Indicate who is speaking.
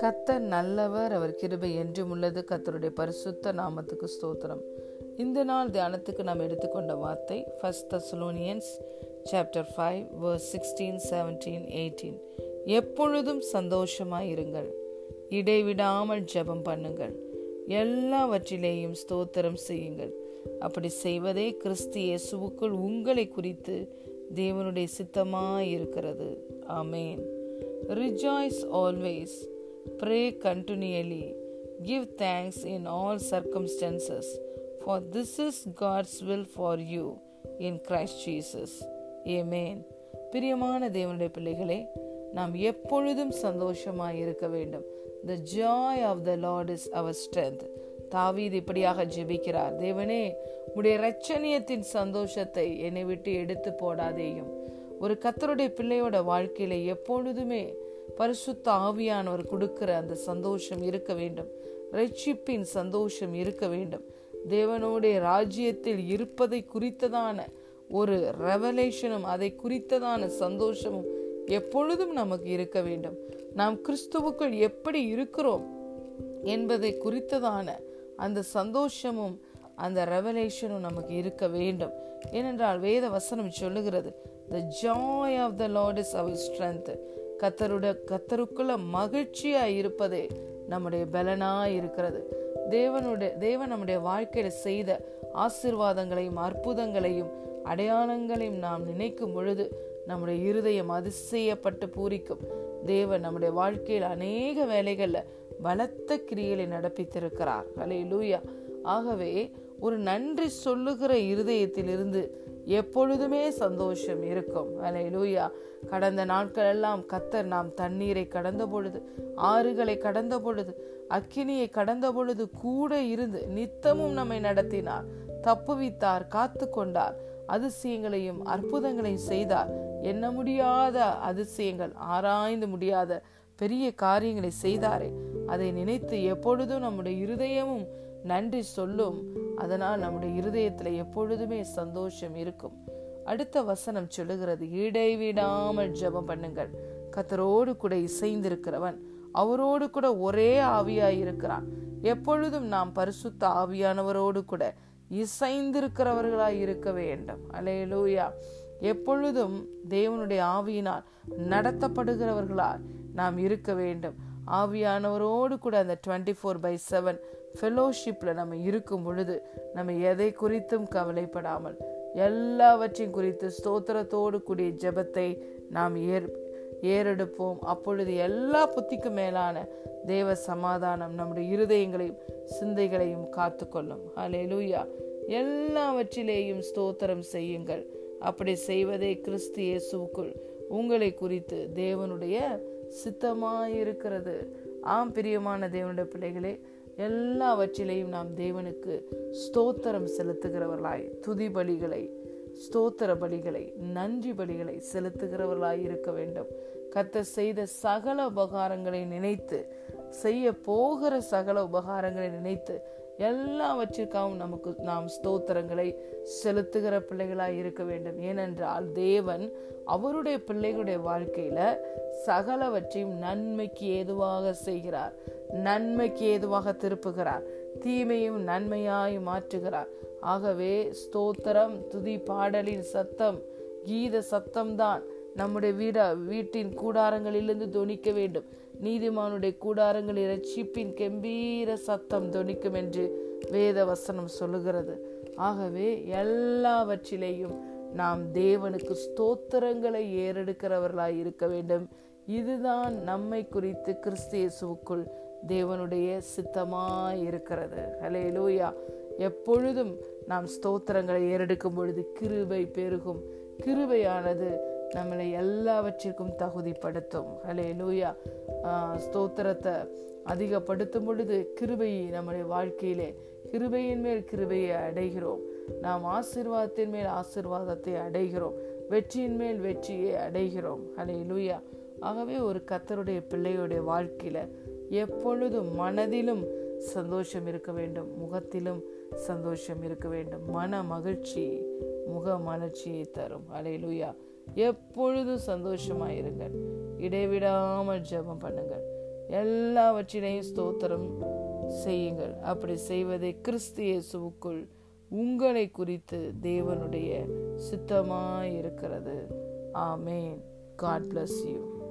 Speaker 1: கத்தர் நல்லவர் அவர் கிருபை என்றும் உள்ளது. கத்தருடைய பரிசுத்த நாமத்துக்கு ஸ்தோத்திரம். இந்த நாள் தியானத்துக்கு நாம் எடுத்துக்கொண்ட வார்த்தை first Thessalonians chapter five verse sixteen seventeen eighteen எப்பொழுதும் சந்தோஷமாய் இருங்கள். இடைவிடாமல் ஜெபம் பண்ணுங்கள். எல்லாவற்றிலேயும் ஸ்தோத்திரம் செய்யுங்கள். அப்படி செய்வதே கிறிஸ்து இயேசுவுக்குள் உங்களை குறித்து தேவனுடைய சித்தமாய் இருக்கிறது ஆமேன். Rejoice always pray continually give thanks in all circumstances for this is God's will for you in Christ Jesus amen பிரியமான தேவனுடைய பிள்ளைகளே நாம் எப்பொழுதும் சந்தோஷமாக இருக்க வேண்டும். The joy of the lord is our strength தாவீது இப்படியாக ஜெபிக்கிறார். தேவனே உடைய ரச்சனியத்தின் சந்தோஷத்தை என்னை விட்டு எடுத்து போடாதேயும். ஒரு கத்தருடைய பிள்ளையோட வாழ்க்கையில எப்பொழுதுமே பரிசுத்த ஆவியானவர் கொடுக்கிற அந்த சந்தோஷம் இருக்க வேண்டும். ரட்சிப்பின் சந்தோஷம் இருக்க வேண்டும். தேவனுடைய ராஜ்யத்தில் இருப்பதை குறித்ததான ஒரு ரெவலேஷனும் அதை குறித்ததான சந்தோஷமும் எப்பொழுதும் நமக்கு இருக்க வேண்டும். நாம் கிறிஸ்துவுக்குள் எப்படி இருக்கிறோம் என்பதை குறித்ததான அந்த சந்தோஷமும் அந்த ரெவலேஷனும் நமக்கு இருக்க வேண்டும். ஏனென்றால் வேத வசனம் சொல்லுகிறது the joy of the lord is our strength கத்தருட கத்தருக்குள்ள மகிழ்ச்சியா இருப்பதே நம்முடைய பலனாக இருக்கிறது. தேவனுடைய தேவன் நம்முடைய வாழ்க்கையில செய்த ஆசிர்வாதங்களையும் அற்புதங்களையும் அடையாளங்களையும் நாம் நினைக்கும் பொழுது நம்முடைய இருதயம் அதிசயப்பட்டு பூரிக்கும். தேவன் நம்முடைய வாழ்க்கையில் அநேக வேலைகளில் பலத்த கிரியலை நடப்பித்திருக்கிறார். அலை லூயா ஆகவே ஒரு நன்றி சொல்லுகிற இருதயத்திலிருந்து எப்பொழுதுமே சந்தோஷம் இருக்கும். அலை லூயா கடந்த நாட்கள் எல்லாம் கத்தர் நாம் தண்ணீரை கடந்த பொழுது ஆறுகளை கடந்த பொழுது அக்கினியை கடந்த பொழுது கூட இருந்து நித்தமும் நம்மை நடத்தினார். தப்புவித்தார் காத்து கொண்டார் அதிசயங்களையும் அற்புதங்களையும் செய்தார். எண்ண முடியாத அதிசயங்கள் ஆராய்ந்து முடியாத பெரிய காரியங்களை செய்தாரே. அதை நினைத்து எப்பொழுதும் நம்முடைய இருதயமும் நன்றி சொல்லும். அதனால் நம்முடைய இருதயத்துல எப்பொழுதுமே சந்தோஷம் இருக்கும். அடுத்த வசனம் சொல்லுகிறது இடைவிடாமல் ஜெபம் பண்ணுங்கள். கத்தரோடு கூட இசைந்திருக்கிறவன் அவரோடு கூட ஒரே ஆவியாய் இருக்கிறான். எப்பொழுதும் நாம் பரிசுத்த ஆவியானவரோடு கூட இசைந்திருக்கிறவர்களாய் இருக்க வேண்டும். அலையலூயா எப்பொழுதும் தேவனுடைய ஆவியினால் நடத்தப்படுகிறவர்களாய் நாம் இருக்க வேண்டும். ஆவியானவரோடு கூட அந்த டுவெண்ட்டி ஃபோர் பை செவன் ஃபெலோஷிப்பில் நம்ம இருக்கும் பொழுது நம்ம எதை குறித்தும் கவலைப்படாமல் எல்லாவற்றையும் குறித்து ஸ்தோத்திரத்தோடு கூடிய ஜெபத்தை நாம் ஏற் ஏறெடுப்போம். அப்பொழுது எல்லா புத்திக்கும் மேலான தேவ சமாதானம் நம்முடைய இருதயங்களையும் சிந்தைகளையும் காத்துக்கொள்ளும். ஹலே லூயா எல்லாவற்றிலேயும் ஸ்தோத்திரம் செய்யுங்கள். அப்படி செய்வதே கிறிஸ்து இயேசுக்குள் உங்களை குறித்து தேவனுடைய சித்தமாயிருக்கிறது. ஆம் பிரியமான தேவனுடைய பிள்ளைகளே எல்லாவற்றிலையும் நாம் தேவனுக்கு ஸ்தோத்திரம் செலுத்துகிறவர்களாய் துதி பலிகளை ஸ்தோத்திர பலிகளை நன்றி பலிகளை செலுத்துகிறவர்களாய் இருக்க வேண்டும். கத்த செய்த சகல உபகாரங்களை நினைத்து செய்ய போகிற சகல உபகாரங்களை நினைத்து எல்லாவற்றிற்காகவும் நமக்கு நாம் ஸ்தோத்திரங்களை செலுத்துகிற பிள்ளைகளாய் இருக்க வேண்டும். ஏனென்றால் தேவன் அவருடைய பிள்ளைகளுடைய வாழ்க்கையில சகலவற்றையும் நன்மைக்கு ஏதுவாக செய்கிறார். நன்மைக்கு ஏதுவாக திருப்புகிறார். தீமையும் நன்மையாய் மாற்றுகிறார். ஆகவே ஸ்தோத்திரம் துதி பாடலின் சத்தம் கீத சத்தம்தான் நம்முடைய வீட வீட்டின் கூடாரங்களிலிருந்து துணிக்க வேண்டும். நீதிமானுடைய கூடாரங்களில் ரட்சிப்பின் கம்பீர சத்தம் தொனிக்கும் என்று வேத வசனம் சொல்லுகிறது. ஆகவே எல்லாவற்றிலேயும் நாம் தேவனுக்கு ஸ்தோத்திரங்களை ஏறெடுக்கிறவர்களாய் இருக்க வேண்டும். இதுதான் நம்மை குறித்து கிறிஸ்தியசுவுக்குள் தேவனுடைய சித்தமாய் இருக்கிறது. ஹலே லூயா எப்பொழுதும் நாம் ஸ்தோத்திரங்களை ஏறெடுக்கும் பொழுது கிருபை பெருகும். கிருபையானது நம்மளை எல்லாவற்றிற்கும் தகுதிப்படுத்தும். ஹலே லூயா ஸ்தோத்திரத்தை அதிகப்படுத்தும் பொழுது கிருபையை நம்முடைய வாழ்க்கையிலே கிருபையின் மேல் கிருபையை அடைகிறோம். நாம் ஆசிர்வாதத்தின் மேல் ஆசிர்வாதத்தை அடைகிறோம். வெற்றியின் மேல் வெற்றியை அடைகிறோம். ஹலே லூயா ஆகவே ஒரு கத்தருடைய பிள்ளையுடைய வாழ்க்கையில எப்பொழுதும் மனதிலும் சந்தோஷம் இருக்க வேண்டும். முகத்திலும் சந்தோஷம் இருக்க வேண்டும். மன மகிழ்ச்சி முக மலர்ச்சியை தரும். அலையிலுயா எப்பொழுதும் சந்தோஷமாயிருங்கள். இடைவிடாமல் ஜெபம் பண்ணுங்கள். எல்லாவற்றினையும் ஸ்தோத்திரம் செய்யுங்கள். அப்படி செய்வதே கிறிஸ்து இயேசுவுக்குள் உங்களை குறித்து தேவனுடைய சித்தமாய் இருக்கிறது ஆமேன். God bless you